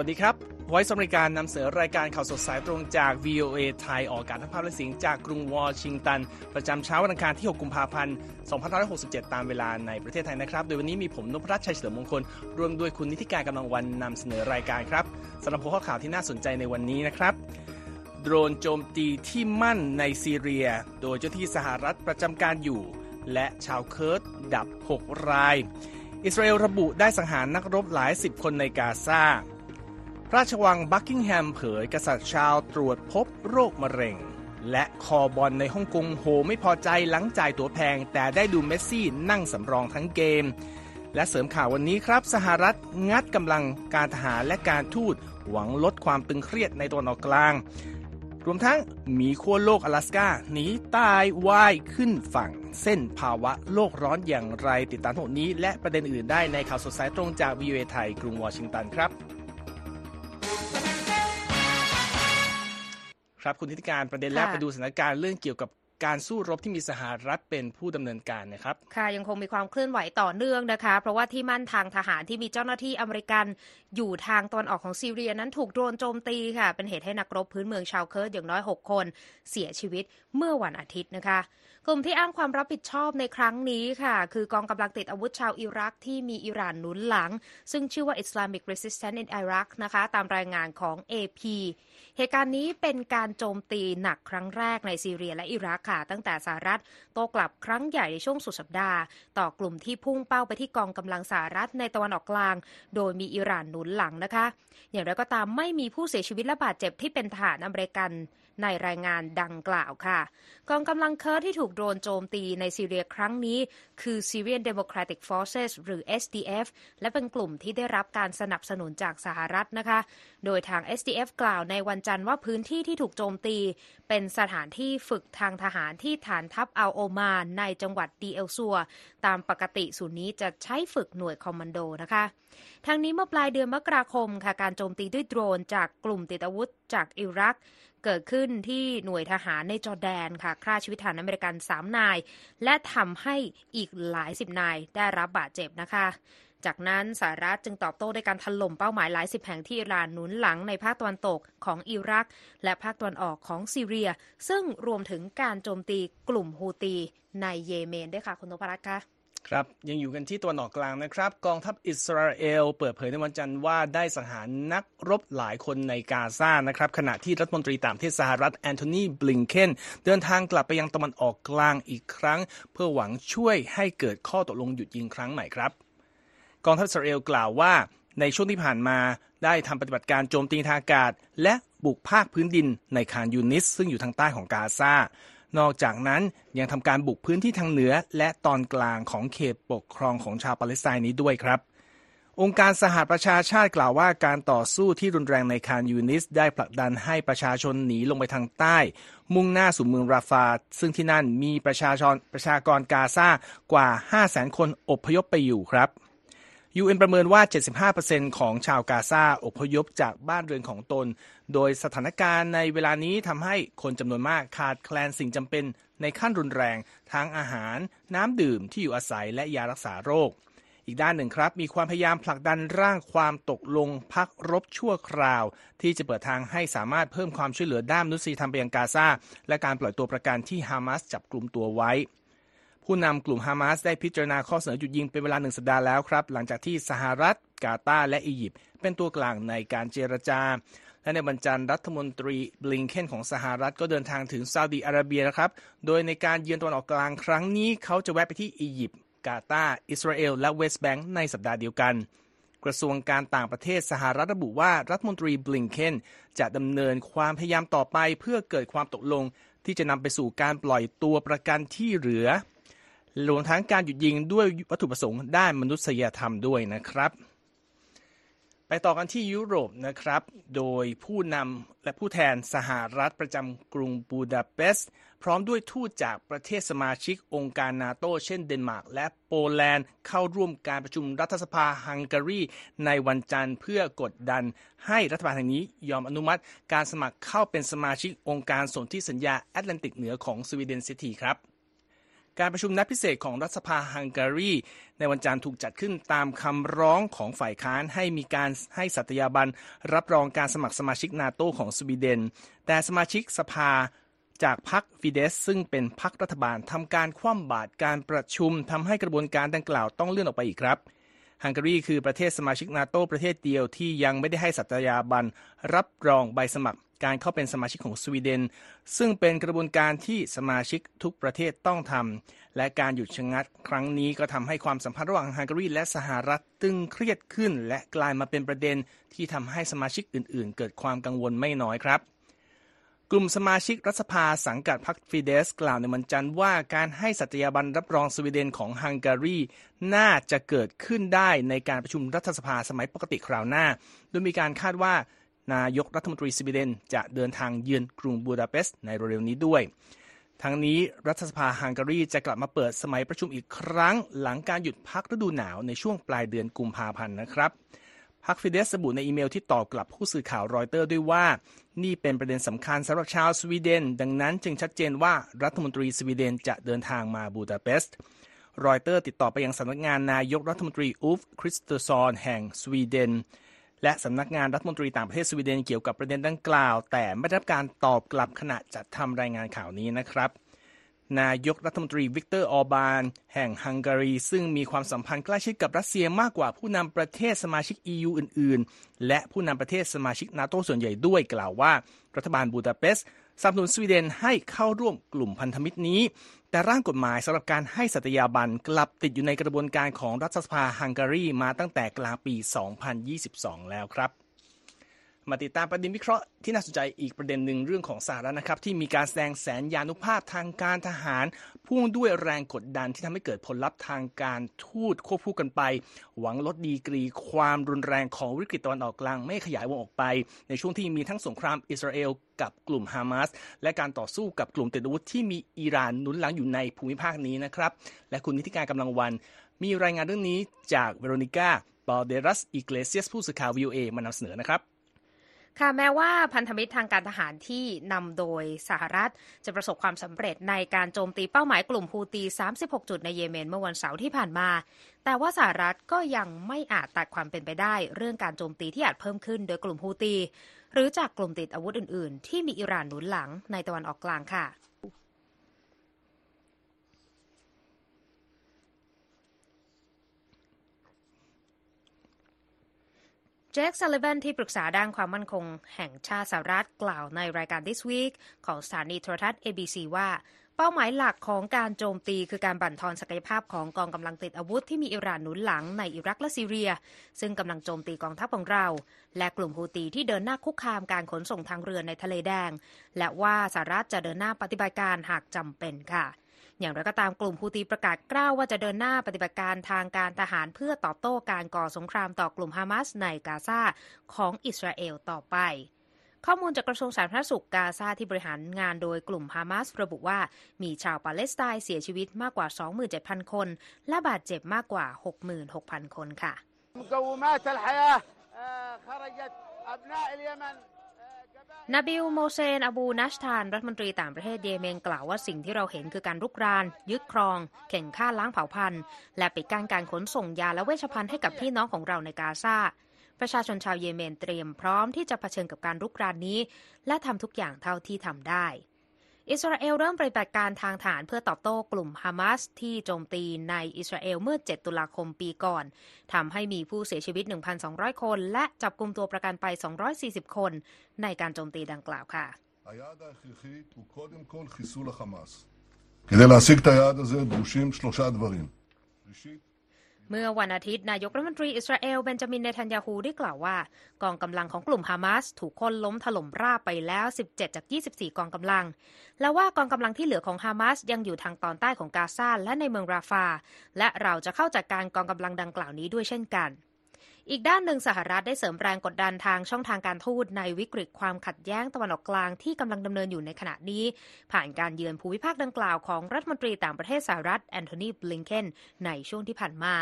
สวัสดีครับ Voice อเมริกันนำเสนอรายการข่าวสดสายตรงจาก VOA ไทยออกอากาศทั้งภาพและเสียงจากกรุงวอชิงตัน ประจำเช้าวันอังคารที่ 6 กุมภาพันธ์ 2567 ตามเวลาในประเทศไทยนะครับ โดยวันนี้มีผมนพรัตน์ ชัยเฉลิมมงคล ร่วมด้วยคุณนิธิกาญจน์ กำลังวรรณ นำเสนอรายการครับสำหรับหัวข้อข่าวที่น่าสนใจในวันนี้นะครับโดรนโจมตีที่มั่นในซีเรีย โดยเจ้าหน้าที่สหรัฐประจำการอยู่ และชาวเคิร์ดดับ 6 ราย อิสราเอลระบุได้สังหารนักรบหลายสิบคนในกาซา ราชวังบักกิงแฮมเผยกษัตริย์ชาวตรวจพบโรคมะเร็ง และคอบอลในฮ่องกงโหไม่พอใจหลังจ่ายตั๋วแพง แต่ได้ดูเมสซี่นั่งสำรองทั้งเกม และเสริมข่าววันนี้ครับ สหรัฐงัดกำลังการทหารและการทูตหวังลดความตึงเครียดในตะวันออกกลาง รวมทั้งมีขั้วโลกอลาสกาหนีตายว่ายขึ้นฝั่ง เส้นภาวะโลกร้อนอย่างไรติดตามทั้งหมดนี้ และประเด็นอื่นได้ในข่าวสดสายตรงจากวีเอไทยกรุงวอชิงตันครับ ครับคุณธิติการประเด็นแรกค่ะไปดูสถานการณ์เรื่องเกี่ยวกับการสู้รบที่มีสหรัฐเป็นผู้ดำเนินการนะครับ ค่ะยังคงมีความเคลื่อนไหวต่อเนื่องนะคะ เพราะว่าที่มั่นทางทหารที่มีเจ้าหน้าที่อเมริกัน อยู่ทางตอนออกของซีเรียนั้นถูกโดรนโจมตีค่ะ เป็นเหตุให้นักรบพื้นเมืองชาวเคิร์ดอย่างน้อย 6 คน เสียชีวิตเมื่อวันอาทิตย์นะคะ กลุ่มที่อ้างความรับผิดชอบในครั้งนี้ค่ะ คือกองกำลังติดอาวุธชาวอิรักที่มีอิหร่านหนุนหลัง ซึ่งชื่อว่า Islamic Resistance in Iraq นะคะตามรายงานของ AP เหตุการณ์นี้เป็นการโจมตีหนักครั้งแรกในซีเรียและอิรักค่ะ ตั้งแต่สหรัฐโต้กลับครั้งใหญ่ในช่วงสุดสัปดาห์ ต่อกลุ่มที่พุ่งเป้าไปที่กองกำลังสหรัฐในตะวันออกกลาง โดยมีอิหร่านหนุนหลังนะคะ อย่างไรก็ตามไม่มีผู้เสียชีวิตและบาดเจ็บที่เป็นทหารอเมริกัน ในรายงานดังกล่าวค่ะกองกำลังเคิร์ดที่ถูกโดรนโจมตีในซีเรียครั้งนี้ คือ Syrian Democratic Forces หรือ SDF และเป็นกลุ่มที่ได้รับการสนับสนุนจากสหรัฐนะคะ โดยทาง SDF กล่าวในวันจันทร์ว่าพื้นที่ที่ถูกโจมตี เป็นสถานที่ฝึกทางทหารที่ฐานทัพอัลโอมาร์ในจังหวัดเดียร์เอลซัวร์ ตามปกติศูนย์นี้จะใช้ฝึกหน่วยคอมมานโดนะคะทางนี้เมื่อปลายเดือนมกราคมค่ะการโจมตีด้วยโดรนจากกลุ่มติดอาวุธจากอิรัก เกิดขึ้นที่หน่วยทหารในจอร์แดนค่ะฆ่าชีวิตทหารอเมริกัน 3 นาย และทำให้อีกหลายสิบนายได้รับบาดเจ็บนะคะ จากนั้นสหรัฐจึงตอบโต้ด้วยการถล่มเป้าหมายหลายสิบแห่งที่อิหร่านหนุนหลังในภาคตะวันตกของอิรัก และภาคตะวันออกของซีเรีย ซึ่งรวมถึงการโจมตีกลุ่มฮูตีในเยเมนด้วยค่ะคุณนพรัตน์คะ ครับยังอยู่กันที่ตะวันออกกลางนะครับ กองทัพอิสราเอล เปิดเผยในวันจันทร์ว่าได้สังหารนักรบหลายคนในกาซานะครับขณะที่รัฐมนตรีต่างประเทศสหรัฐแอนโทนีบลิงเคนเดินทางกลับไปยังตะวันออกกลางอีกครั้ง เพื่อหวังช่วยให้เกิดข้อตกลงหยุดยิงครั้งใหม่ครับ กองทัพอิสราเอลกล่าวว่า ในช่วงที่ผ่านมาได้ทำปฏิบัติการโจมตีทางอากาศ และบุกภาคพื้นดินในคานยูนิส ซึ่งอยู่ทางใต้ของกาซา นอกจากนั้นยังทำการบุกพื้นที่ทางเหนือ และตอนกลางของเขตปกครองของชาวปาเลสไตน์นี้ด้วยครับ องค์การสหประชาชาติกล่าวว่าการต่อสู้ที่รุนแรงในคานยูนิส ได้ผลักดันให้ประชาชนหนีลงไปทางใต้ มุ่งหน้าสู่เมืองราฟา ซึ่งที่นั่นมีประชาชนประชากรกาซากว่า 500,000 คนอพยพไปอยู่ครับ UN ประเมินว่า 75%ของชาวกาซาอพยพจากบ้านเรือนของตน โดยสถานการณ์ในเวลานี้ทำให้คนจำนวนมากขาดแคลนสิ่งจำเป็นในขั้นรุนแรงทั้งอาหาร น้ำดื่มที่อยู่อาศัยและยารักษาโรค อีกด้านหนึ่งครับ มีความพยายามผลักดันร่างความตกลงพักรบชั่วคราว ที่จะเปิดทางให้สามารถเพิ่มความช่วยเหลือด้านมนุษยธรรมไปยังกาซาและการปล่อยตัวประกันที่ฮามาสจับกลุ่มตัวไว้ ผู้นำกลุ่มฮามาสได้พิจารณาข้อเสนอหยุดยิงเป็นเวลาหนึ่งสัปดาห์แล้วครับ หลังจากที่สหรัฐกาตาร์และอียิปต์เป็นตัวกลางในการเจรจา และในวันจันทร์รัฐมนตรีบลิงเคนของสหรัฐก็เดินทางถึงซาอุดีอาระเบียนะครับ โดยในการเยือนตะวันออกกลางครั้งนี้เขาจะแวะไปที่อียิปต์กาตาร์อิสราเอลและเวสต์แบงก์ในสัปดาห์เดียวกันกระทรวงการต่างประเทศสหรัฐระบุว่ารัฐมนตรีบลิงเคนจะดำเนินความพยายามต่อไปเพื่อเกิดความตกลงที่จะนำไปสู่การปล่อยตัวประกันที่เหลือ รวมทั้งการหยุดยิงด้วยวัตถุประสงค์ด้านมนุษยธรรมด้วยนะครับ ไปต่อกันที่ยุโรปนะครับ โดยผู้นำและผู้แทนสหรัฐประจำกรุงบูดาเปสต์พร้อมด้วยทูตจากประเทศสมาชิกองค์การนาโตเช่นเดนมาร์กและโปแลนด์เข้าร่วมการประชุมรัฐสภาฮังการีในวันจันทร์เพื่อกดดันให้รัฐบาลแห่งนี้ยอมอนุมัติการสมัครเข้าเป็นสมาชิกองค์การสนธิสัญญาแอตแลนติกเหนือของสวีเดนเสียทีครับ การประชุมนัดพิเศษของรัฐสภาฮังการี ในวันจันทร์ถูกจัดขึ้นตามคำร้องของฝ่ายค้านให้มีการให้สัตยาบันรับรองการสมัครสมาชิกนาโตของสวีเดน แต่สมาชิกสภาจากพรรคฟิเดส ซึ่งเป็นพรรครัฐบาลทำการคว่ำบาตรการประชุมทำให้กระบวนการดังกล่าวต้องเลื่อนออกไปอีกครับฮังการีคือประเทศสมาชิกนาโตประเทศเดียวที่ยังไม่ได้ให้สัตยาบันรับรองใบสมัคร การเข้าเป็นสมาชิกของสวีเดน ซึ่งเป็นกระบวนการที่สมาชิกทุกประเทศต้องทำและการหยุดชะงักครั้งนี้ก็ทำให้ความสัมพันธ์ระหว่างฮังการีและสหรัฐตึงเครียดขึ้น และกลายมาเป็นประเด็นที่ทำให้สมาชิกอื่น ๆ เกิดความกังวลไม่น้อยครับกลุ่มสมาชิกรัฐสภาสังกัดพรรคฟิเดสกล่าวในวันจันทร์ว่าการให้สัตยาบันรับรองสวีเดนของฮังการีน่าจะเกิดขึ้นได้ในการประชุมรัฐสภาสมัยปกติคราวหน้า โดยมีการคาดว่า นายกรัฐมนตรีสวีเดนจะเดินทางเยือนกรุงบูดาเปสต์ในเร็วๆนี้ด้วย ทั้งนี้รัฐสภาฮังการีจะกลับมาเปิดสมัยประชุมอีกครั้ง หลังการหยุดพักฤดูหนาวในช่วงปลายเดือนกุมภาพันธ์นะครับพรรคฟิเดสระบุในอีเมลที่ตอบกลับผู้สื่อข่าวรอยเตอร์ด้วยว่า นี่เป็นประเด็นสำคัญสำหรับชาวสวีเดน ดังนั้นจึงชัดเจนว่ารัฐมนตรีสวีเดนจะเดินทางมาบูดาเปสต์รอยเตอร์ติดต่อไปยังสำนักงานนายกรัฐมนตรีอูล์ฟคริสเตอร์สันแห่งสวีเดน และสำนักงานรัฐมนตรีต่างประเทศสวีเดนเกี่ยวกับประเด็นดังกล่าว แต่ไม่ได้รับการตอบกลับขณะจัดทำรายงานข่าวนี้นะครับนายกรัฐมนตรีวิกเตอร์ออร์บาน แห่งฮังการี ซึ่งมีความสัมพันธ์ใกล้ชิดกับรัสเซียมากกว่าผู้นำประเทศสมาชิก EU อื่น ๆ และผู้นำประเทศสมาชิกนาโตส่วนใหญ่ด้วยกล่าวว่า รัฐบาลบูดาเปสต์สนับสนุนสวีเดนให้เข้าร่วมกลุ่มพันธมิตรนี้ แต่ร่างกฎหมายสำหรับการให้สัตยาบันกลับติดอยู่ในกระบวนการของรัฐสภาฮังการีมาตั้งแต่กลางปี 2022 แล้วครับ มาติดตามประเด็นวิเคราะห์ที่น่าสนใจอีกประเด็นหนึ่งเรื่องของสหรัฐนะครับ ที่มีการแสดงแสนยานุภาพทางการทหาร พ่วงด้วยแรงกดดันที่ทำให้เกิดผลลัพธ์ทางการทูตควบคู่กันไป หวังลดดีกรีความรุนแรงของวิกฤตตะวันออกกลาง ไม่ขยายวงออกไป ในช่วงที่มีทั้งสงครามอิสราเอลกับกลุ่มฮามาสและการต่อสู้กับกลุ่มติดอาวุธที่มีอิหร่านหนุนหลังอยู่ในภูมิภาคนี้นะครับและคุณนิติการกำลังวัน มีรายงานเรื่องนี้จากเวโรนิก้าบอเดรัสอิเกเลเซียสผู้สื่อข่าววีโอเอมานำเสนอนะครับ ค่ะแม้ว่าพันธมิตรทางการทหารที่นำโดยสหรัฐ จะประสบความสำเร็จในการโจมตีเป้าหมายกลุ่มฮูตี 36 จุดในเยเมนเมื่อวันเสาร์ที่ผ่านมา แต่ว่าสหรัฐก็ยังไม่อาจตัดความเป็นไปได้ เรื่องการโจมตีที่อาจเพิ่มขึ้นโดยกลุ่มฮูตี หรือจากกลุ่มติดอาวุธอื่น ๆ ที่มีอิหร่านหนุนหลังในตะวันออกกลางค่ะเจคซัลลิวันที่ปรึกษาด้านความมั่นคงแห่งชาติสหรัฐกล่าวในรายการ This Week ของสถานีโทรทัศน์ ABC ว่าเป้าหมายหลักของการโจมตีคือการบั่นทอนศักยภาพของกองกำลังติดอาวุธที่มีอิหร่านหนุนหลังในอิรักและซีเรีย ซึ่งกำลังโจมตีกองทัพของเรา และกลุ่มฮูตีที่เดินหน้าคุกคามการขนส่งทางเรือในทะเลแดง และว่าสหรัฐจะเดินหน้าปฏิบัติการหากจำเป็นค่ะ อย่างไรก็ตามกลุ่มฮูตีประกาศกล้าวว่าจะเดินหน้าปฏิบัติการทางการทหารเพื่อตอบโต้การก่อสงครามต่อกลุ่มฮามาสในกาซาของอิสราเอลต่อไปข้อมูลจากกระทรวงสาธารณสุขกาซาที่บริหารงานโดยกลุ่มฮามาสระบุว่ามีชาวปาเลสไตน์เสียชีวิตมากกว่า 27,000 คน และบาดเจ็บมากกว่า 66,000 คนค่ะ นาบิลโมเซนอบูนัชทาน รัฐมนตรีต่างประเทศเยเมนกล่าวว่าสิ่งที่เราเห็นคือการรุกราน ยึดครองเข่นฆ่าล้างเผ่าพันธุ์ และปิดกั้นการขนส่งยาและเวชภัณฑ์ให้กับพี่น้องของเราในกาซาประชาชนชาวเยเมนเตรียมพร้อมที่จะเผชิญกับการรุกรานนี้ และทำทุกอย่างเท่าที่ทำได้ อิสราเอลเริ่มปฏิบัติการทางฐานเพื่อตอบโต้กลุ่มฮามาสที่โจมตีในอิสราเอลเมื่อ 7 ตุลาคมปีก่อน ทำให้มีผู้เสียชีวิต 1,200 คน และจับกลุ่มตัวประกันไป 240 คน ในการโจมตีดังกล่าวค่ะ כדי להשיג את היעד הזה דרושים שלושה דברים. เมื่อวันอาทิตย์ นายกรัฐมนตรีอิสราเอลเบนจามินเนทันยาฮูได้กล่าวว่า กองกำลังของกลุ่มฮามาสถูกคนล้มถล่มราบไปแล้ว 17 จาก 24 กองกำลัง และว่ากองกำลังที่เหลือของฮามาสยังอยู่ทางตอนใต้ของกาซาและในเมืองราฟา และเราจะเข้าจัดกการกองกำลังดังกล่าวนี้ด้วยเช่นกันอีกด้านหนึ่งสหรัฐได้เสริมแรงกดดันทางช่องทางการทูตในวิกฤตความขัดแย้งตะวันออกกลางที่กำลังดำเนินอยู่ในขณะนี้ ผ่านการเยือนภูมิภาคดังกล่าวของรัฐมนตรีต่างประเทศสหรัฐแอนโทนีบลิงเคนในช่วงที่ผ่านมา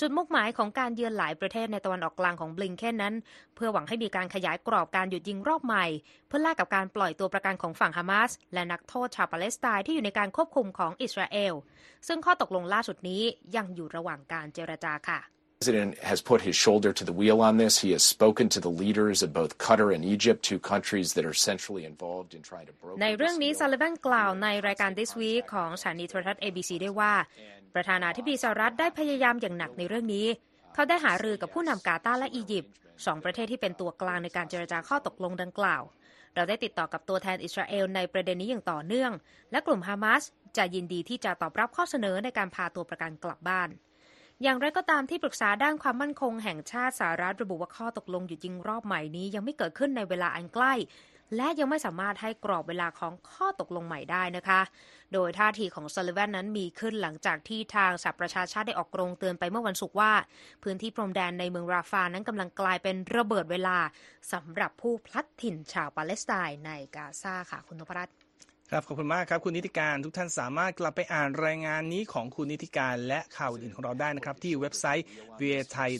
จุดมุ่งหมายของการเยือนหลายประเทศในตะวันออกกลางของบลิงเคนนั้น เพื่อหวังให้มีการขยายกรอบการหยุดยิงรอบใหม่ เพื่อแลกกับการปล่อยตัวประกันของฝั่งฮามาสและนักโทษชาวปาเลสไตน์ที่อยู่ในการควบคุมของอิสราเอล ซึ่งข้อตกลงล่าสุดนี้ยังอยู่ระหว่างการเจรจาค่ะ The president has put his shoulder to the wheel on this. He has spoken to the leaders of both Qatar and Egypt, two countries that are centrally involved in trying to broker ในเรื่องนี้ this ซา deal. ลิวันกล่าวในรายการ This Week ของสถานีโทรทัศน์ ABC ได้ว่า ประธานาธิบดีสหรัฐได้พยายามอย่างหนักในเรื่องนี้ เขาได้หารือกับผู้นำกาตาร์และอียิปต์สองประเทศที่เป็นตัวกลางในการเจรจาข้อตกลงดังกล่าว เราได้ติดต่อกับตัวแทนอิสราเอลในประเด็นนี้อย่างต่อเนื่อง และกลุ่มฮามาสจะยินดีที่จะตอบรับข้อเสนอในการพาตัวประกันกลับบ้านอย่างไรก็ตามที่ปรึกษาด้านความมั่นคงแห่งชาติสหรัฐระบุว่าข้อตกลงหยุดยิงรอบใหม่นี้ยังไม่เกิดขึ้นในเวลาอันใกล้ และยังไม่สามารถให้กรอบเวลาของข้อตกลงใหม่ได้นะคะ โดยท่าทีของซัลลิแวนนั้นมีขึ้นหลังจากที่ทางสหประชาชาติได้ออกกรงเตือนไปเมื่อวันศุกร์ว่า พื้นที่พรมแดนในเมืองราฟานั้นกำลังกลายเป็นระเบิดเวลาสำหรับผู้พลัดถิ่นชาวปาเลสไตน์ในกาซาค่ะคุณนพรัตน์ ครับขอบคุณมากครับคุณนิติการทุกท่านสามารถกลับไปอ่านรายงานนี้ของคุณนิติการและข่าวอื่นของเราได้นะครับ ที่เว็บไซต์ v a t h a i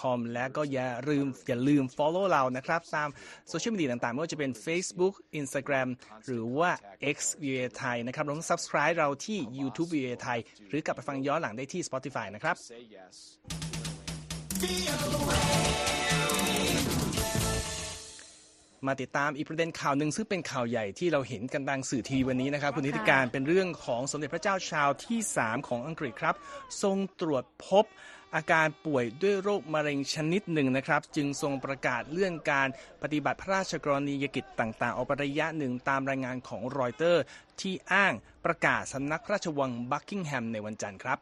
com และก็อย่าลืมอย่าลืม follow เรานะครับ ตามโซเชียลมีเดียต่างๆ ไม่ว่าจะเป็น Facebook Instagram หรือว่า X v a t h a i นะครับรวมทั้ง subscribe เราที่ YouTube v a t h a i หรือกลับไปฟังย้อนหลังได้ที่ Spotify นะครับ มาติดตามอีกประเด็นข่าวหนึ่งซึ่งเป็นข่าวใหญ่ที่เราเห็นกันทางสื่อทีวีวันนี้นะครับคุณนิติการเป็นเรื่องของสมเด็จพระเจ้าชาวที่ 3 ของอังกฤษครับ ทรงตรวจพบอาการป่วยด้วยโรคมะเร็งชนิดหนึ่งนะครับ จึงทรงประกาศเลื่อนการปฏิบัติพระราชกรณียกิจต่างๆ ออกไประยะหนึ่งตามรายงานของรอยเตอร์ ที่อ้างประกาศสำนักพระราชวังบักกิงแฮมในวันจันทร์ครับ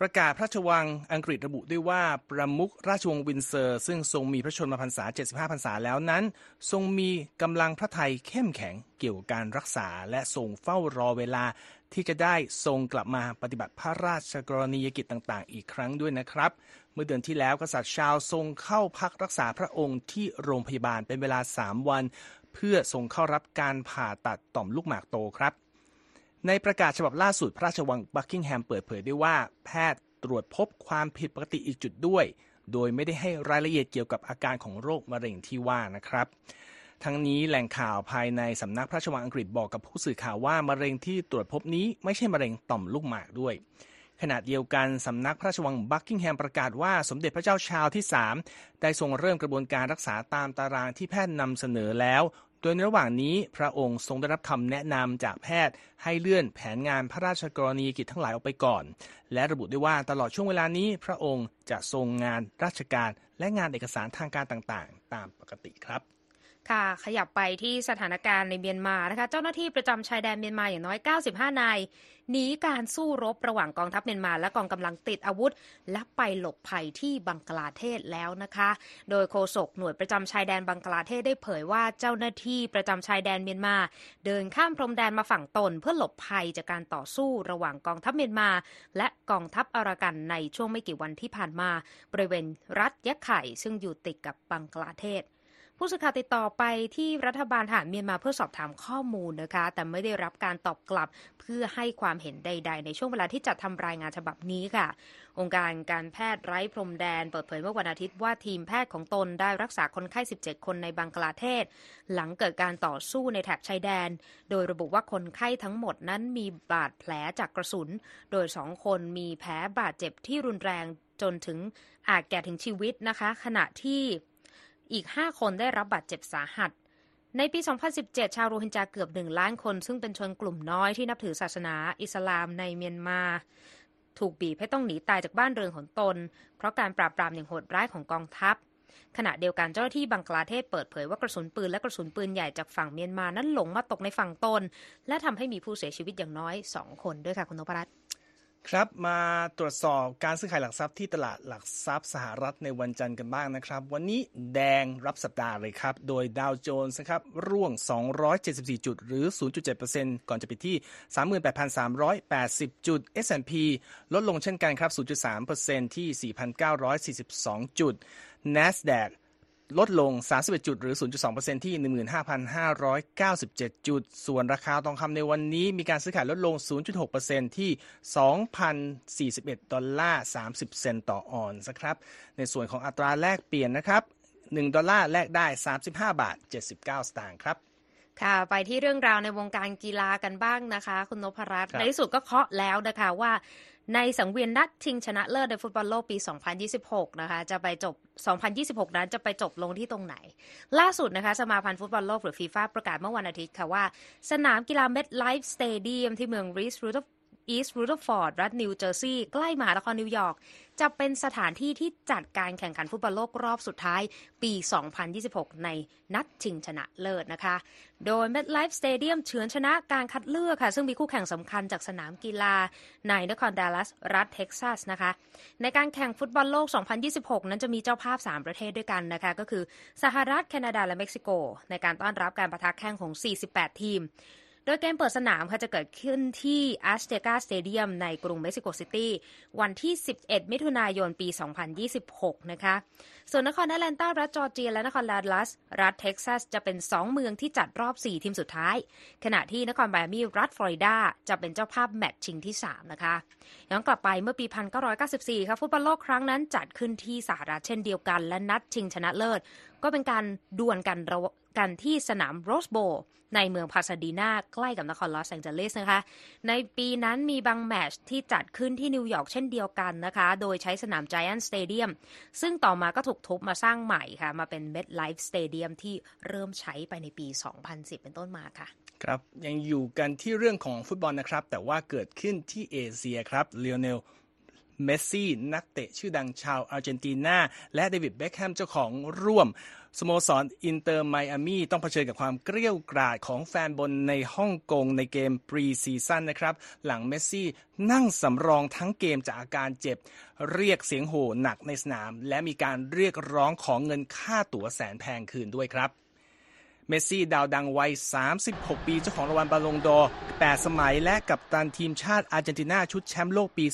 ประกาศพระราชวังอังกฤษระบุด้วยว่าประมุขราชวงศ์วินเซอร์ ซึ่งทรงมีพระชนมพรรษา 75 พรรษาแล้วนั้น ทรงมีกำลังพระทัยเข้มแข็งเกี่ยวกับการรักษา และทรงเฝ้ารอเวลาที่จะได้ทรงกลับมาปฏิบัติพระราชกรณียกิจต่างๆ อีกครั้งด้วยนะครับ เมื่อเดือนที่แล้วกษัตริย์ชาวทรงเข้าพักรักษาพระองค์ที่โรงพยาบาลเป็นเวลา 3 วัน เพื่อทรงเข้ารับการผ่าตัดต่อมลูกหมากโตครับ ในประกาศฉบับล่าสุดพระราชวังบักกิงแฮมเปิดเผยได้ว่า แพทย์ตรวจพบความผิดปกติอีกจุดด้วย โดยไม่ได้ให้รายละเอียดเกี่ยวกับอาการของโรคมะเร็งที่ว่านะครับ ทั้งนี้แหล่งข่าวภายในสำนักพระราชวังอังกฤษบอกกับผู้สื่อข่าวว่ามะเร็งที่ตรวจพบนี้ไม่ใช่มะเร็งต่อมลูกหมากด้วยขณะเดียวกันสำนักพระราชวังบักกิงแฮมประกาศว่าสมเด็จพระเจ้าชาวที่ 3 ได้ทรงเริ่มกระบวนการรักษาตามตารางที่แพทย์นำเสนอแล้ว โดยในระหว่างนี้พระองค์ทรงได้รับคำแนะนำจากแพทย์ให้เลื่อนแผนงานพระราชกรณียกิจทั้งหลายออกไปก่อน และระบุด้วยว่าตลอดช่วงเวลานี้พระองค์จะทรงงานราชการและงานเอกสารทางการต่างๆ ตามปกติครับ ค่ะขยับไปที่สถานการณ์ในเมียนมานะคะ เจ้าหน้าที่ประจำชายแดนเมียนมาอย่างน้อย 95 นายหนีการสู้รบระหว่างกองทัพเมียนมา และกองกำลังติดอาวุธ และไปหลบภัยที่บังกลาเทศแล้วนะคะ โดยโฆษกหน่วยประจำชายแดนบังกลาเทศได้เผยว่าเจ้าหน้าที่ประจำชายแดนเมียนมา เดินข้ามพรมแดนมาฝั่งตน เพื่อหลบภัยจากการต่อสู้ระหว่างกองทัพเมียนมา และกองทัพอารากันในช่วงไม่กี่วันที่ผ่านมา บริเวณรัฐยะไข่ซึ่งอยู่ติดกับบังกลาเทศ ผู้สื่อข่าวติดต่อไปที่รัฐบาลทหารเมียนมาเพื่อสอบถามข้อมูลนะคะ แต่ไม่ได้รับการตอบกลับเพื่อให้ความเห็นใด ๆ ในช่วงเวลาที่จัดทำรายงานฉบับนี้ค่ะ องค์การการแพทย์ไร้พรมแดน เปิดเผยเมื่อวันอาทิตย์ว่าทีมแพทย์ของตนได้รักษาคนไข้ 17 คนในบังกลาเทศ หลังเกิดการต่อสู้ในแถบชายแดน โดยระบุว่าคนไข้ทั้งหมดนั้นมีบาดแผลจากกระสุน โดยสองคนมีแผลบาดเจ็บที่รุนแรงจนถึงอาจแก่ถึงชีวิตนะคะ ขณะที่ อีก 5 คนได้รับบาดเจ็บสาหัส ในปี 2017 ชาวโรฮิงญาเกือบ 1 ล้านคน ซึ่งเป็นชนกลุ่มน้อยที่นับถือศาสนาอิสลามในเมียนมา ถูกบีบให้ต้องหนีตายจากบ้านเรือนของตน เพราะการปราบปรามอย่างโหดร้ายของกองทัพ ขณะเดียวกันเจ้าหน้าที่บังกลาเทศเปิดเผยว่ากระสุนปืนและกระสุนปืนใหญ่จากฝั่งเมียนมานั้นหลงมาตกในฝั่งตน และทำให้มีผู้เสียชีวิตอย่างน้อย 2 คนด้วยค่ะคุณนพรัตน์ ครับมาตรวจสอบการซื้อขายหลักทรัพย์ที่ตลาดหลักทรัพย์สหรัฐในวันจันทร์กันบ้างนะครับ วันนี้แดงรับสัปดาห์เลยครับ โดยดาวโจนส์นะครับร่วง 274 จุด หรือ 0.7%ก่อนจะปิดที่ 38,380 จุด S&P ลดลงเช่นกันครับ 0.3%ที่ 4,942 จุด NASDAQ ลดลง 31 จุดหรือ 0.2%ที่ 15,597 จุด ส่วนราคาทองคำในวันนี้มีการซื้อขายลดลง 0.6%ที่ 2,041 ดอลลาร์ 30 เซนต์ต่อออนซ์ครับ ในส่วนของอัตราแลกเปลี่ยนนะครับ 1 ดอลลาร์แลกได้ 35 บาท 79 สตางค์ครับค่ะไปที่เรื่องราวในวงการกีฬากันบ้างนะคะ คุณนพรัตน์ครับในที่สุดก็เคาะแล้วนะคะว่า ในสังเวียนนัดชิงชนะเลิศในฟุตบอลโลกปี 2026 นะคะ จะไปจบ 2026 นั้นจะไปจบลงที่ตรงไหน ล่าสุดนะคะ สมาพันธ์ฟุตบอลโลกหรือฟีฟ่าประกาศเมื่อวันอาทิตย์ค่ะว่า สนามกีฬา MetLife Stadium ที่เมืองรีสรูทอีสต์รัทเทอร์ฟอร์ดรัฐนิวเจอร์ซีย์ใกล้มหานครนิวยอร์ก จะเป็นสถานที่ที่จัดการแข่งขันฟุตบอลโลกรอบสุดท้ายปี 2026 ในนัดชิงชนะเลิศนะคะ โดย MetLife Stadium เฉือนชนะการคัดเลือกค่ะ ซึ่งมีคู่แข่งสำคัญจากสนามกีฬาในนครดัลลัสรัฐเท็กซัสนะคะ ในการแข่งฟุตบอลโลก 2026 นั้นจะมีเจ้าภาพ 3 ประเทศด้วยกันนะคะ ก็คือสหรัฐแคนาดาและเม็กซิโก ในการต้อนรับการปะทะแข่งของ 48 ทีม โดยเกมเปิดสนามค่ะจะเกิดขึ้นที่ Azteca Stadium ในกรุงเม็กซิโกซิตี้วันที่ 11 มิถุนายนปี 2026 นะคะ ส่วนนครแอตแลนตารัฐจอร์เจีย และนครดัลลัส รัฐเท็กซัส จะเป็น 2 เมืองที่จัดรอบ 4 ทีมสุดท้าย ขณะที่นครไมอามีรัฐฟลอริดา จะเป็นเจ้าภาพแมตช์ชิงที่ 3 นะคะ ย้อนกลับไปเมื่อปี 1994ค่ะฟุตบอลโลกครั้งนั้นจัดขึ้นที่สหรัฐเช่นเดียวกัน และนัดชิงชนะเลิศก็เป็นการดวลกันระกันที่สนาม Rose Bowl ในเมืองพาซาดีนาใกล้กับนครลอสแองเจลิสนะคะ ในปีนั้นมีบางแมตช์ที่จัดขึ้นที่นิวยอร์กเช่นเดียวกันนะคะ โดยใช้สนาม Giants Stadium ซึ่งต่อมาก็ถูกทุบมาสร้างใหม่ค่ะ มาเป็น MetLife Stadium ที่เริ่มใช้ไปในปี 2010 เป็นต้นมาค่ะครับยังอยู่กันที่เรื่องของฟุตบอลนะครับ แต่ว่าเกิดขึ้นที่เอเชียครับเลโอเนล เมสซี่นักเตะชื่อดังชาวอาร์เจนตินาและเดวิดเบคแฮมเจ้าของร่วมสโมสรอินเตอร์ไมอามีต้องเผชิญกับความเกรี้ยวกราดของแฟนบอลในฮ่องกงในเกมปรีซีซั่นนะครับ หลังเมสซี่นั่งสำรองทั้งเกมจากอาการเจ็บ เรียกเสียงโห่หนักในสนาม และมีการเรียกร้องขอเงินค่าตั๋วแสนแพงคืนด้วยครับ เมสซี่ดาวดังวัย 36 ปีเจ้าของรางวัลบาลงดอร์8สมัยและกัปตันทีมชาติอาร์เจนตินาชุดแชมป์โลกปี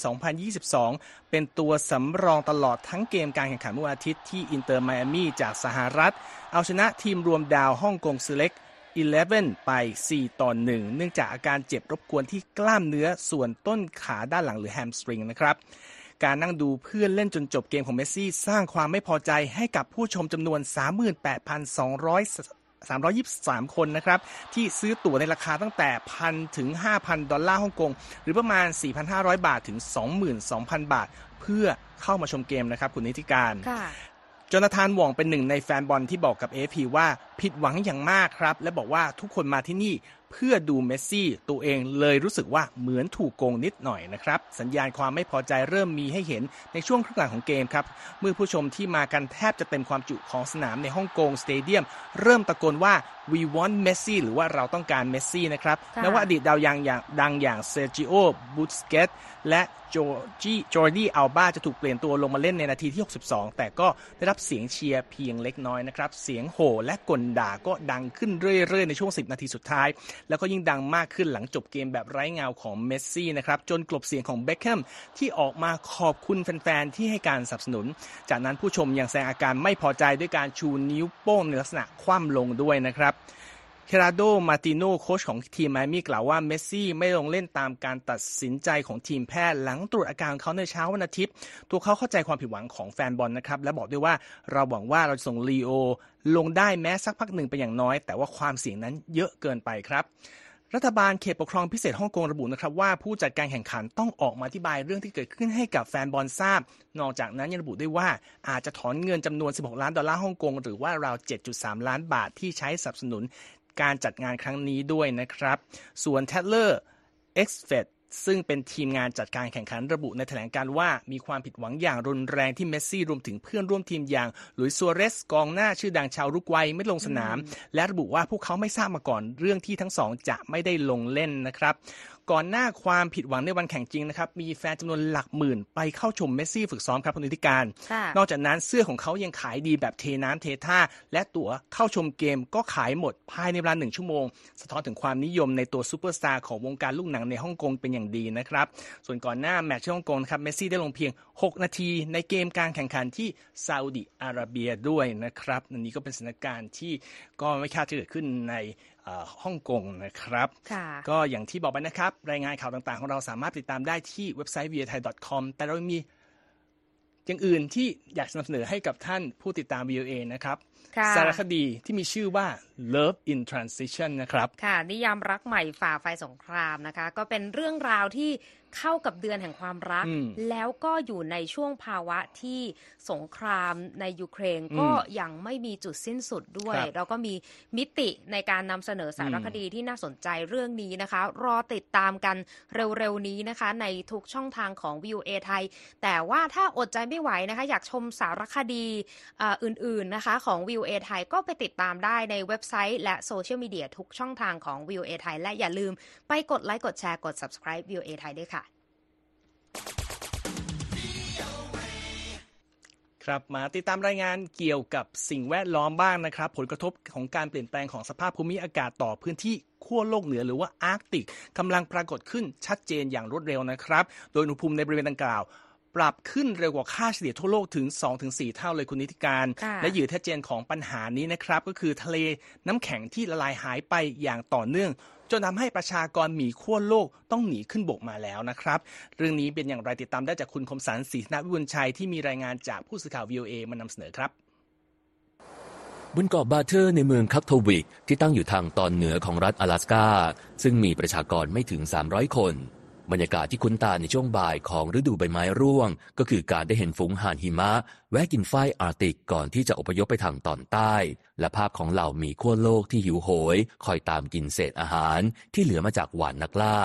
2022 เป็นตัวสำรองตลอดทั้งเกมการแข่งขันเมื่อวันอาทิตย์ที่อินเตอร์ไมอามีจากสหรัฐ เอาชนะทีมรวมดาวฮ่องกง Select 11 ไป 4 ต่อ 1 เนื่องจากอาการเจ็บรบกวนที่กล้ามเนื้อส่วนต้นขาด้านหลังหรือ hamstring นะครับการนั่งดูเพื่อนเล่นจนจบเกมของเมสซี่ สร้างความไม่พอใจให้กับผู้ชมจำนวน 38,200 323 คนนะครับ ที่ซื้อตั๋วในราคาตั้งแต่1,000ถึง 5,000 ดอลลาร์ฮ่องกง หรือประมาณ 4,500 บาทถึง 22,000 บาท เพื่อเข้ามาชมเกมนะครับ คุณนิติการค่ะจนาธานหว่องเป็นหนึ่งในแฟนบอลที่บอกกับ AFP ว่าผิดหวังอย่างมากครับ และบอกว่าทุกคนมาที่นี่ เพื่อดูเมสซี่ตัวเองเลยรู้สึกว่าเหมือนถูกโกงนิดหน่อยนะครับ สัญญาณความไม่พอใจเริ่มมีให้เห็นในช่วงครึ่งหลังของเกมครับเมื่อผู้ชมที่มากันแทบจะเต็มความจุของสนามในฮ่องกงสเตเดียมเริ่มตะโกนว่า we want Messi หรือว่าเราต้องการเมสซี่นะครับค่ะแม้ว่าอดีตดาวยังอย่างดังอย่างเซอร์จิโอบูสเกตและโจจีจอร์ดี้อัลบาจะถูกเปลี่ยนตัวลงมาเล่นในนาทีที่ 62 แต่ก็ได้รับเสียงเชียร์เพียงเล็กน้อยนะครับ เสียงโห่และก่นด่าก็ดังขึ้นเรื่อยๆ ในช่วง 10 นาทีสุดท้ายแล้วก็ยิ่งดังมากขึ้นหลังจบเกมแบบไร้เงาของเมสซี่นะครับจนกลบเสียงของเบคแฮมที่ออกมาขอบคุณแฟนๆที่ให้การสนับสนุน จากนั้นผู้ชมยังแสดงอาการไม่พอใจด้วยการชูนิ้วโป้งในลักษณะคว่ำลงด้วยนะครับ เคราโด มาติโนโค้ชของทีมไมอามี่กล่าวว่าเมสซี่ไม่ลงเล่นตามการตัดสินใจของทีมแพทย์หลังตรวจอาการเขาในเช้าวันอาทิตย์ ตัวเขาเข้าใจความผิดหวังของแฟนบอลนะครับ และบอกด้วยว่าเราหวังว่าเราจะส่งลีโอ ลงได้แม้สักพักหนึ่งไปอย่างน้อย แต่ว่าความเสี่ยงนั้นเยอะเกินไปครับรัฐบาลเขตปกครองพิเศษฮ่องกงระบุนะครับว่าผู้จัดการแข่งขันต้องออกมาอธิบายเรื่องที่เกิดขึ้นให้กับแฟนบอลทราบ นอกจากนั้นยังระบุด้วยว่าอาจจะถอนเงินจำนวน 16 ล้านดอลลาร์ฮ่องกงหรือว่าราว 7.3 ล้านบาทที่ใช้สนับสนุน การจัดงานครั้งนี้ด้วยนะครับ ส่วน t ทเลอร์เอ็กซ์เฟดซึ่งเป็นทีมงานจัดการแข่งขันระบุในแถลงการณ์ว่ามีความผิดหวังอย่างรุนแรงที่เมสซี่รวมถึงเพื่อนร่วมทีมอย่างหลุยส์ซัวเรสกองหน้าชื่อดังชาวอุรุกวัยไม่ลงสนาม และระบุว่าพวกเขาไม่ทราบมาก่อนเรื่องที่ทั้งสองจะไม่ได้ลงเล่นนะครับ ก่อนหน้าความผิดหวังในวันแข่งจริงนะครับ มีแฟนจำนวนหลักหมื่น ไปเข้าชมเมสซี่ฝึกซ้อมครับคุณธิการค่ะนอกจากนั้นเสื้อของเขายังขายดีแบบเทน้ำเทท่า และตั๋วเข้าชมเกมก็ขายหมดภายในเวลาหนึ่งชั่วโมง สะท้อนถึงความนิยมในตัวซูเปอร์สตาร์ของวงการลูกหนังในฮ่องกงเป็นอย่างดีนะครับ ส่วนก่อนหน้าแมตช์ที่ฮ่องกงนะครับเมสซี่ได้ลงเพียง 6 นาที ในเกมการแข่งขันที่ซาอุดิอาระเบียด้วยนะครับอันนี้ก็เป็นสถานการณ์ที่ก็ไม่คาดจะเกิดขึ้นในเอ่อ ฮ่องกงนะครับค่ะก็อย่างที่บอกไปนะครับ รายงานข่าวต่างๆ ของเราสามารถติดตามได้ที่เว็บไซต์ v i a t h a i com แต่เรามีอย่างอื่นที่อยากนำเสนอให้กับท่านผู้ติดตาม VOA นะครับค่ะสารคดีที่มีชื่อว่า Love in Transition นะครับ ค่ะ นิยามรักใหม่ฝ่าไฟสงครามนะคะ ก็เป็นเรื่องราวที่ เข้ากับเดือนแห่งความรักอืมแล้วก็อยู่ในช่วงภาวะที่สงครามในยูเครนอืมก็ยังไม่มีจุดสิ้นสุดด้วยครับเราก็มีมิติในการนำเสนอสารคดีที่น่าสนใจเรื่องนี้นะคะ รอติดตามกันเร็วๆนี้นะคะ ในทุกช่องทางของ VOA ไทย แต่ว่าถ้าอดใจไม่ไหวนะคะ อยากชมสารคดีเอ่ออื่นๆนะคะของ VOA ไทยก็ไปติดตามได้ในเว็บไซต์ และโซเชียลมีเดียทุกช่องทางของ VOA ไทยและอย่าลืมไปกดไลค์กดแชร์กด subscribe VOA ไทยด้วยค่ะ ครับมาติดตามรายงานเกี่ยวกับสิ่งแวดล้อมบ้างนะครับ ผลกระทบของการเปลี่ยนแปลงของสภาพภูมิอากาศต่อพื้นที่ขั้วโลกเหนือหรือว่าอาร์กติกกำลังปรากฏขึ้นชัดเจนอย่างรวดเร็วนะครับ โดยอุณหภูมิในบริเวณดังกล่าว ปรับขึ้นเร็วกว่าค่าเฉลี่ยทั่วโลกถึง 2-4 เท่าเลยคุณนิติการค่ะและเหยื่อที่ชัดเจนของปัญหานี้นะครับ ก็คือทะเลน้ำแข็งที่ละลายหายไปอย่างต่อเนื่อง จนทำให้ประชากรหมีขั้วโลกต้องหนีขึ้นบกมาแล้วนะครับ เรื่องนี้เป็นอย่างไรติดตามได้จากคุณคมสันศรีธนวิบุญชัยที่มีรายงานจากผู้สื่อข่าว VOA มานำเสนอครับบนเกาะบาเทอร์ในเมืองคักโทวิกที่ตั้งอยู่ทางตอนเหนือของรัฐ阿拉สกาซึ่งมีประชากรไม่ถึง 300 คน บรรยากาศที่คุ้นตาในช่วงบ่ายของฤดูใบไม้ร่วง ก็คือการได้เห็นฝูงห่านหิมะ แวะกินฝ้ายอาร์กติกก่อนที่จะอพยพไปทางตอนใต้ และภาพของเหล่าหมีขั้วโลกที่หิวโหย คอยตามกินเศษอาหารที่เหลือมาจากวาฬนักล่า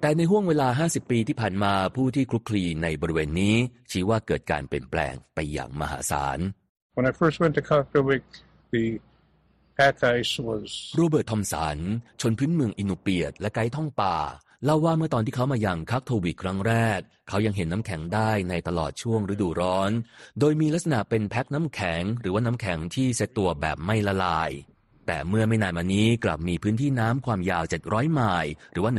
แต่ในห้วงเวลา 50 ปีที่ผ่านมาผู้ที่คลุกคลีในบริเวณนี้ ชี้ว่าเกิดการเปลี่ยนแปลงไปอย่างมหาศาล When I first went to Cocktailwick, the pack ice was โรเบิร์ตทอมสัน ชนพื้นเมืองอินูเปียตและไกด์ท่องป่า เล่าว่าเมื่อตอนที่เขามาอยังคักโทวิกครั้งแรก เขายังเห็นน้ำแข็งได้ในตลอดช่วงฤดูร้อน โดยมีลักษณะเป็นแพ็คน้ำแข็ง หรือว่าน้ำแข็งที่เซตตัวแบบไม่ละลาย แต่เมื่อไม่นานมานี้กลับมีพื้นที่น้ำความยาว 700 ไมล์หรือว่า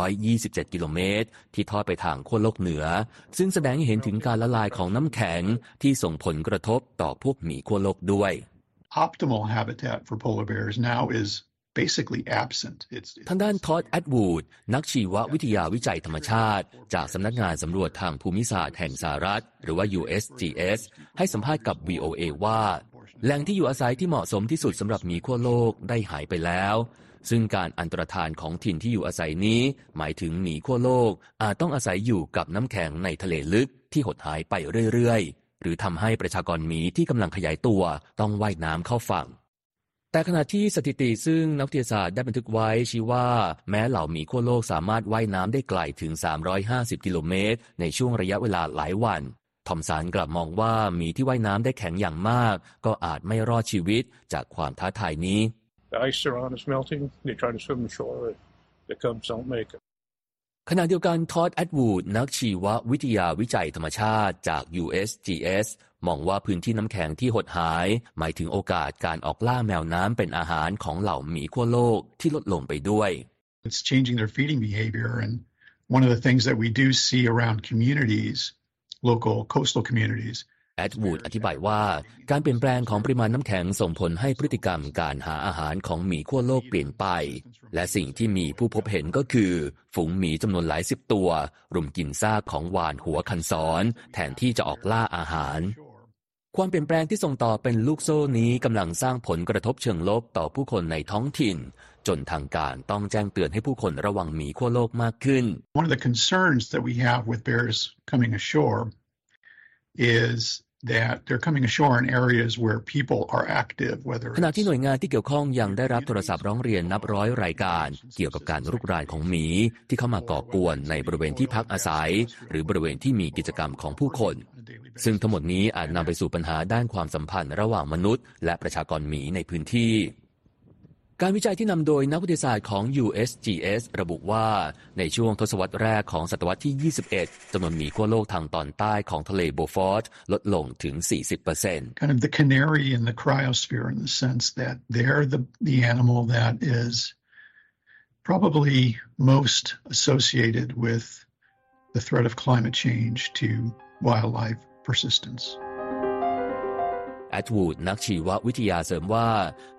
1,127 กิโลเมตร ที่ทอดไปทางขั้วโลกเหนือ ซึ่งแสดงให้เห็นถึงการละลายของน้ำแข็งที่ส่งผลกระทบต่อพวกหมีขั้วโลกด้วย optimal habitat for polar bears now is basically absent. It's, ทางด้านทอดแอดวูด นักชีววิทยาวิจัยธรรมชาติ จากสำนักงานสำรวจทางภูมิศาสตร์แห่งสหรัฐ หรือว่า USGS ให้สัมภาษณ์กับ VOA ว่า แหล่งที่อยู่อาศัยที่เหมาะสมที่สุดสำหรับหมีขั้วโลกได้หายไปแล้ว ซึ่งการอันตรธานของถิ่นที่อยู่อาศัยนี้ หมายถึงหมีขั้วโลก อาจต้องอาศัยอยู่กับน้ำแข็งในทะเลลึกที่หดหายไปเรื่อยๆ หรือทำให้ประชากรหมีที่กำลังขยายตัวต้องว่ายน้ำเข้าฝั่ง แต่ขณะที่สถิติซึ่งนักวิทยาศาสตร์ได้บันทึกไว้ชี้ว่าแม้เหล่าหมีขั้วโลกสามารถว่ายน้ำได้ไกลถึง 350 กิโลเมตร ในช่วงระยะเวลาหลายวันทอมสันกลับมองว่าหมีที่ว่ายน้ำได้แข็งอย่างมาก ก็อาจไม่รอดชีวิตจากความท้าทายนี้ the ice around is melting. They try to swim ashore. The cubs don't make it. ขณะเดียวกันทอดแอดวูดนักชีววิทยาวิจัยธรรมชาติจาก USGS มองว่าพื้นที่น้ำแข็งที่หดหาย หมายถึงโอกาสการออกล่าแมวน้ำเป็นอาหารของเหล่าหมีขั้วโลกที่ลดลงไปด้วย it's changing their feeding behavior. And one of the things that we do see around communities, local coastal communities, แอดวูดอธิบายว่า การเปลี่ยนแปลงของปริมาณน้ำแข็งส่งผลให้พฤติกรรมการหาอาหารของหมีขั้วโลกเปลี่ยนไป และสิ่งที่มีผู้พบเห็นก็คือ ฝูงหมีจำนวนหลายสิบตัว รุมกินซากของวานหัวคันซ้อน แทนที่จะออกล่าอาหาร ความเปลี่ยนแปลงที่ส่งต่อเป็นลูกโซ่นี้กำลังสร้างผลกระทบเชิงลบต่อผู้คนในท้องถิ่น จนทางการต้องแจ้งเตือนให้ผู้คนระวังหมีขั้วโลกมากขึ้น one of the concerns that we have with bears coming ashore is that they're coming ashore in areas where people are active, whether ขณะที่หน่วยงานที่เกี่ยวข้องยังได้รับโทรศัพท์ร้องเรียนนับร้อยรายการ เกี่ยวกับการรุกรานของหมี ที่เข้ามาก่อกวนในบริเวณที่พักอาศัย หรือบริเวณที่มีกิจกรรมของผู้คน ซึ่งทั้งหมดนี้อาจนำไปสู่ปัญหาด้านความสัมพันธ์ระหว่างมนุษย์ และประชากรหมีในพื้นที่ การวิจัยที่นำโดยนักวิทยาศาสตร์ของ USGS ระบุว่าในช่วงทศวรรษแรกของศตวรรษที่ 21 จำนวนหมีขั้วโลกทางตอนใต้ของทะเลโบฟอร์ตลดลงถึง 40% kind of the canary in the cryosphere in the sense that they're the, the animal that is probably most associated with the threat of climate change to wildlife persistence. แอดวูดนักชีววิทยาเสริมว่า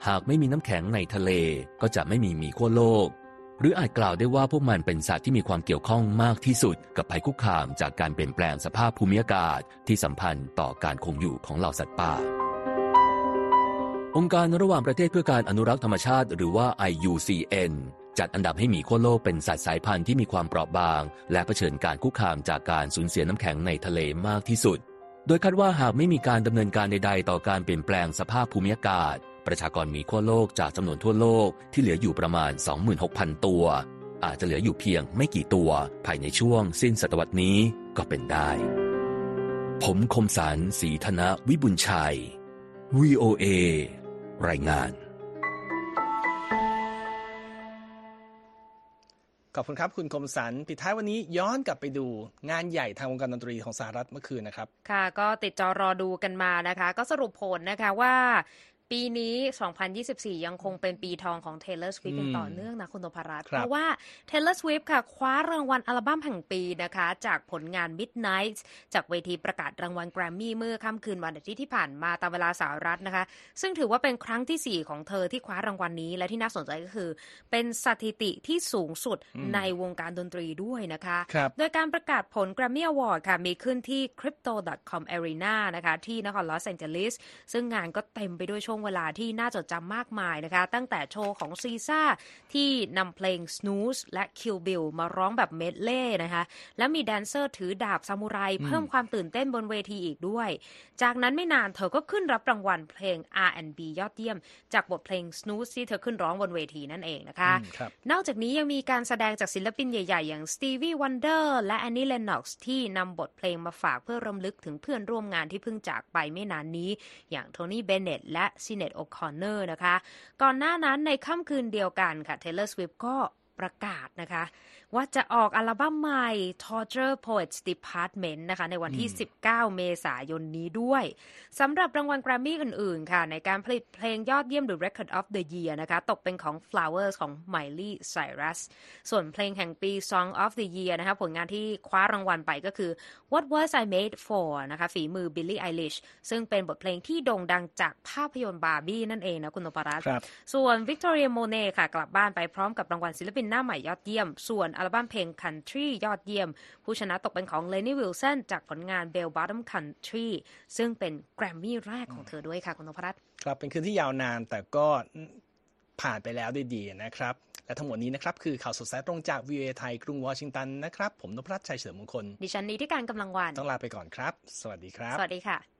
หากไม่มีน้ำแข็งในทะเลก็จะไม่มีหมีขั้วโลก หรืออาจกล่าวได้ว่าพวกมันเป็นสัตว์ที่มีความเกี่ยวข้องมากที่สุด กับภัยคุกคามจากการเปลี่ยนแปลงสภาพภูมิอากาศที่สัมพันธ์ต่อการคงอยู่ของเหล่าสัตว์ป่า องค์การระหว่างประเทศเพื่อการอนุรักษ์ธรรมชาติหรือว่า IUCN จัดอันดับให้หมีขั้วโลกเป็นสัตว์สายพันธุ์ที่มีความเปราะบาง และเผชิญการคุกคามจากการสูญเสียน้ำแข็งในทะเลมากที่สุด โดยคาดว่าหากไม่มีการดำเนินการใดๆ ต่อการเปลี่ยนแปลงสภาพภูมิอากาศ ประชากรหมีขั้วโลกจากจำนวนทั่วโลกที่เหลืออยู่ประมาณ 26,000 ตัว อาจจะเหลืออยู่เพียงไม่กี่ตัว ภายในช่วงสิ้นศตวรรษนี้ก็เป็นได้ ผมคมสารสีธนวิบุญชัย VOA รายงาน ขอบคุณครับ คุณคมสันปิดท้ายวันนี้ย้อนกลับไปดูงานใหญ่ทางวงการดนตรีของสหรัฐเมื่อคืนนะครับ ค่ะ ก็ติดจอรอดูกันมานะคะ ก็สรุปผลนะคะว่า ปีนี้ 2024 ยังคงเป็นปีทองของ Taylor Swift เป็นต่อเนื่องนะคุณตพรัตน์ครับเพราะว่า Taylor Swift ค่ะ คว้ารางวัลอัลบั้มแห่งปีนะคะ จากผลงาน Midnight จากเวทีประกาศรางวัลแกรมมี่เมื่อค่ำคืนวันอาทิตย์ที่ผ่านมาตามเวลาสหรัฐนะคะ ซึ่งถือว่าเป็นครั้งทีสี่4 ของเธอที่คว้ารางวัลนี้ และที่น่าสนใจก็คือ เป็นสถิติที่สูงสุดในวงการดนตรีด้วยนะคะครับโดยการประกาศผล Grammy Award ค่ะมีขึ้นที่ crypto.com arena นะคะที่นครลอสแองเจลิสซึ่งงานก็เต็มไปด้วยช่วงเวลาที่น่าจดจำมากมายนะคะ ตั้งแต่โชว์ของซีซ่าที่นำเพลง Snooze และ Kill Bill มาร้องแบบเมดเล่นะคะ และมีแดนเซอร์ถือดาบซามูไรเพิ่มความตื่นเต้นบนเวทีอีกด้วย จากนั้นไม่นานเธอก็ขึ้นรับรางวัลเพลง R&B ยอดเยี่ยม จากบทเพลง Snooze ที่เธอขึ้นร้องบนเวทีนั่นเองนะคะอืมครับนอกจากนี้ยังมีการแสดงจากศิลปินใหญ่ ๆ อย่าง Stevie Wonder และ Annie Lennox ที่นำบทเพลงมาฝากเพื่อรำลึกถึงเพื่อนร่วมงานที่เพิ่งจากไปไม่นานนี้ อย่างโทนี่เบนเนตและชิเนดโอคอนเนอร์นะคะ ก่อนหน้านั้นในค่ำคืนเดียวกันค่ะ Taylor Swift ก็ประกาศนะคะ ว่าจะออกอัลบั้มใหม่ Torture Poets Department นะคะในวันที่ 19 เมษายนนี้ด้วยสำหรับรางวัลแกรมมี่อื่นๆ ค่ะ ในการผลิตเพลงยอดเยี่ยมหรือ Record of the Year นะคะตกเป็นของ Flowers ของ Miley Cyrus ส่วนเพลงแห่งปี Song of the Year นะคะผลงานที่คว้ารางวัลไปก็คือ What Was I Made For นะคะฝีมือ Billie Eilish ซึ่งเป็นบทเพลงที่โด่งดังจากภาพยนตร์บาร์บี้นั่นเองนะคุณนพรัตน์ครับส่วน Victoria Monet ค่ะกลับบ้านไปพร้อมกับรางวัลศิลปินหน้าใหม่ยอดเยี่ยม ส่วนอัลบั้มเพลง Country ยอดเยี่ยม ผู้ชนะตกเป็นของ Lenny Wilson จากผลงาน Bell Bottom Country ซึ่งเป็นแกรมมี่แรกของเธอด้วยค่ะ คุณนพรัตน์ครับเป็นคืนที่ยาวนานแต่ก็ผ่านไปแล้วด้วยดีนะครับ และทั้งหมดนี้นะครับ คือข่าวสดสายตรงจาก VOA ไทยกรุงวอชิงตันนะครับ ผมนพรัตน์ชัยเฉลิมมงคล ดิฉันนี้ที่การกำลังวันต้องลาไปก่อนครับ สวัสดีครับ สวัสดีค่ะ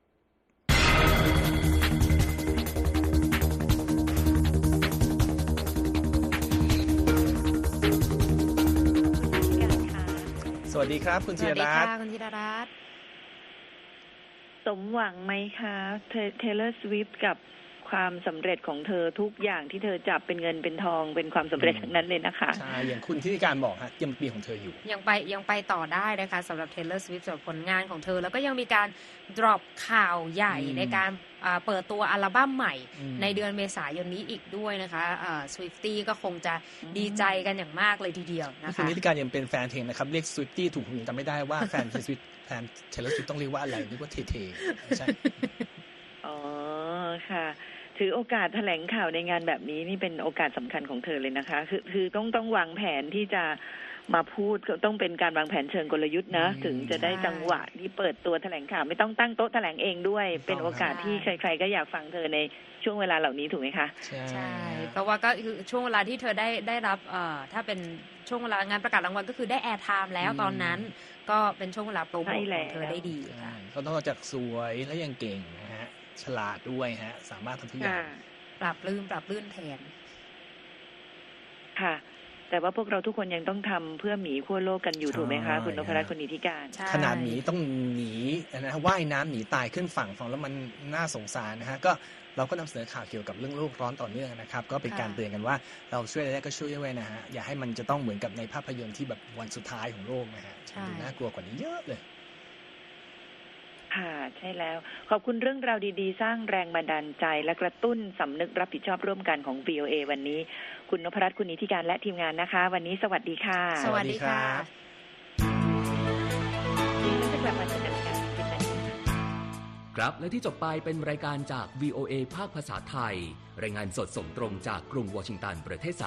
สวัสดีครับ คุณสธีวัรสดีรัตค่ะน์คุณธีรรัตน์สมหวังไหมคะเทเลอร์สวิฟกับ ความสำเร็จของเธอทุกอย่างที่เธอจับเป็นเงินเป็นทองเป็นความสำเร็จทั้งนั้นเลยนะคะใช่อย่างคุณที่การบอกฮะยังปีของเธออยู่ ยังไปยังไปต่อได้นะคะสำหรับ Taylor Swift สำหรับผลงานของเธอ แล้วก็ยังมีการ drop ข่าวใหญ่อืมในการอ่าเปิดตัวอัลบั้มใหม่อืมในเดือนเมษายนนี้อีกด้วยนะคะอ่า Swiftie ก็คงจะดีใจกันอย่างมากเลยทีเดียวนะนี่คุณคะนิติการยังเป็นแฟนเพลงนะครับ เรียก Swiftie ถูกผมจำไม่ได้ว่าแฟน Swift แฟน Taylor Swift ต้องเรียกว่าอะไรนึกว่าเท่ๆไม่ใช่อ๋อค่ะ ถือโอกาสแถลงข่าวในงานแบบนี้นี่เป็นโอกาสสำคัญของเธอเลยนะคะ คือคือต้องต้องวางแผนที่จะมาพูดก็ต้องเป็นการวางแผนเชิงกลยุทธ์นะอืมถึงจะได้จังหวะที่เปิดตัวแถลงข่าว ไม่ต้องตั้งโต๊ะแถลงเองด้วยถูกต้องเป็นโอกาสที่ใคร ๆ ก็อยากฟังเธอในช่วงเวลาเหล่านี้ถูกไหมคะ ใช่ เพราะว่าก็คือช่วงเวลาที่เธอได้ได้รับเอ่อถ้าเป็นช่วงเวลางานประกาศรางวัลก็คือได้แอร์ไทม์แล้วอืมตอนนั้น ก็เป็นช่วงเวลาโปรโมทใช่ขแล้องวเธอได้ดีใช่ค่ะเขาต้องจากสวยและยังเก่งนะฮะ ฉลาดด้วยฮะ สามารถทำทุกอย่างค่ะปรับลื่นปรับลื่นแทน ค่ะ แต่ว่าพวกเราทุกคนยังต้องทำเพื่อหมีขั้วโลกกันอยู่ใช่ถูกไหมคะ คุณนพรัตน์ฮะคุณนิติการใช่ขนาดหมีต้องหนีนะฮะว่ายน้ำหนีตายขึ้นฝั่งฟังแล้วมันน่าสงสารนะฮะก็เราก็นำเสนอข่าวเกี่ยวกับเรื่องโลกร้อนต่อเนื่องนะครับ ก็เป็นการเตือนกันว่าเราช่วยอะไรได้ก็ช่วยด้วยนะฮะอย่าให้มันจะต้องเหมือนกับในภาพยนตร์ที่แบบวันสุดท้ายของโลกนะฮะใช่ดูน่ากลัวกว่านี้เยอะเลย ค่ะ ใช่แล้ว ขอบคุณเรื่องราวดีๆ สร้างแรงบันดาลใจ และกระตุ้นสำนึกรับผิดชอบร่วมกันของ VOA วันนี้ คุณนพรัตน์คุณนิติการและทีมงานนะคะ วันนี้สวัสดีค่ะ สวัสดีค่ะแล้วจะกลับมาเจอกันอีกครั้งสิบนาทีครับ และที่จบไปเป็นรายการจาก VOA ภาคภาษาไทย รายงานสดส่งตรงจากกรุงวอชิงตันประเทศสห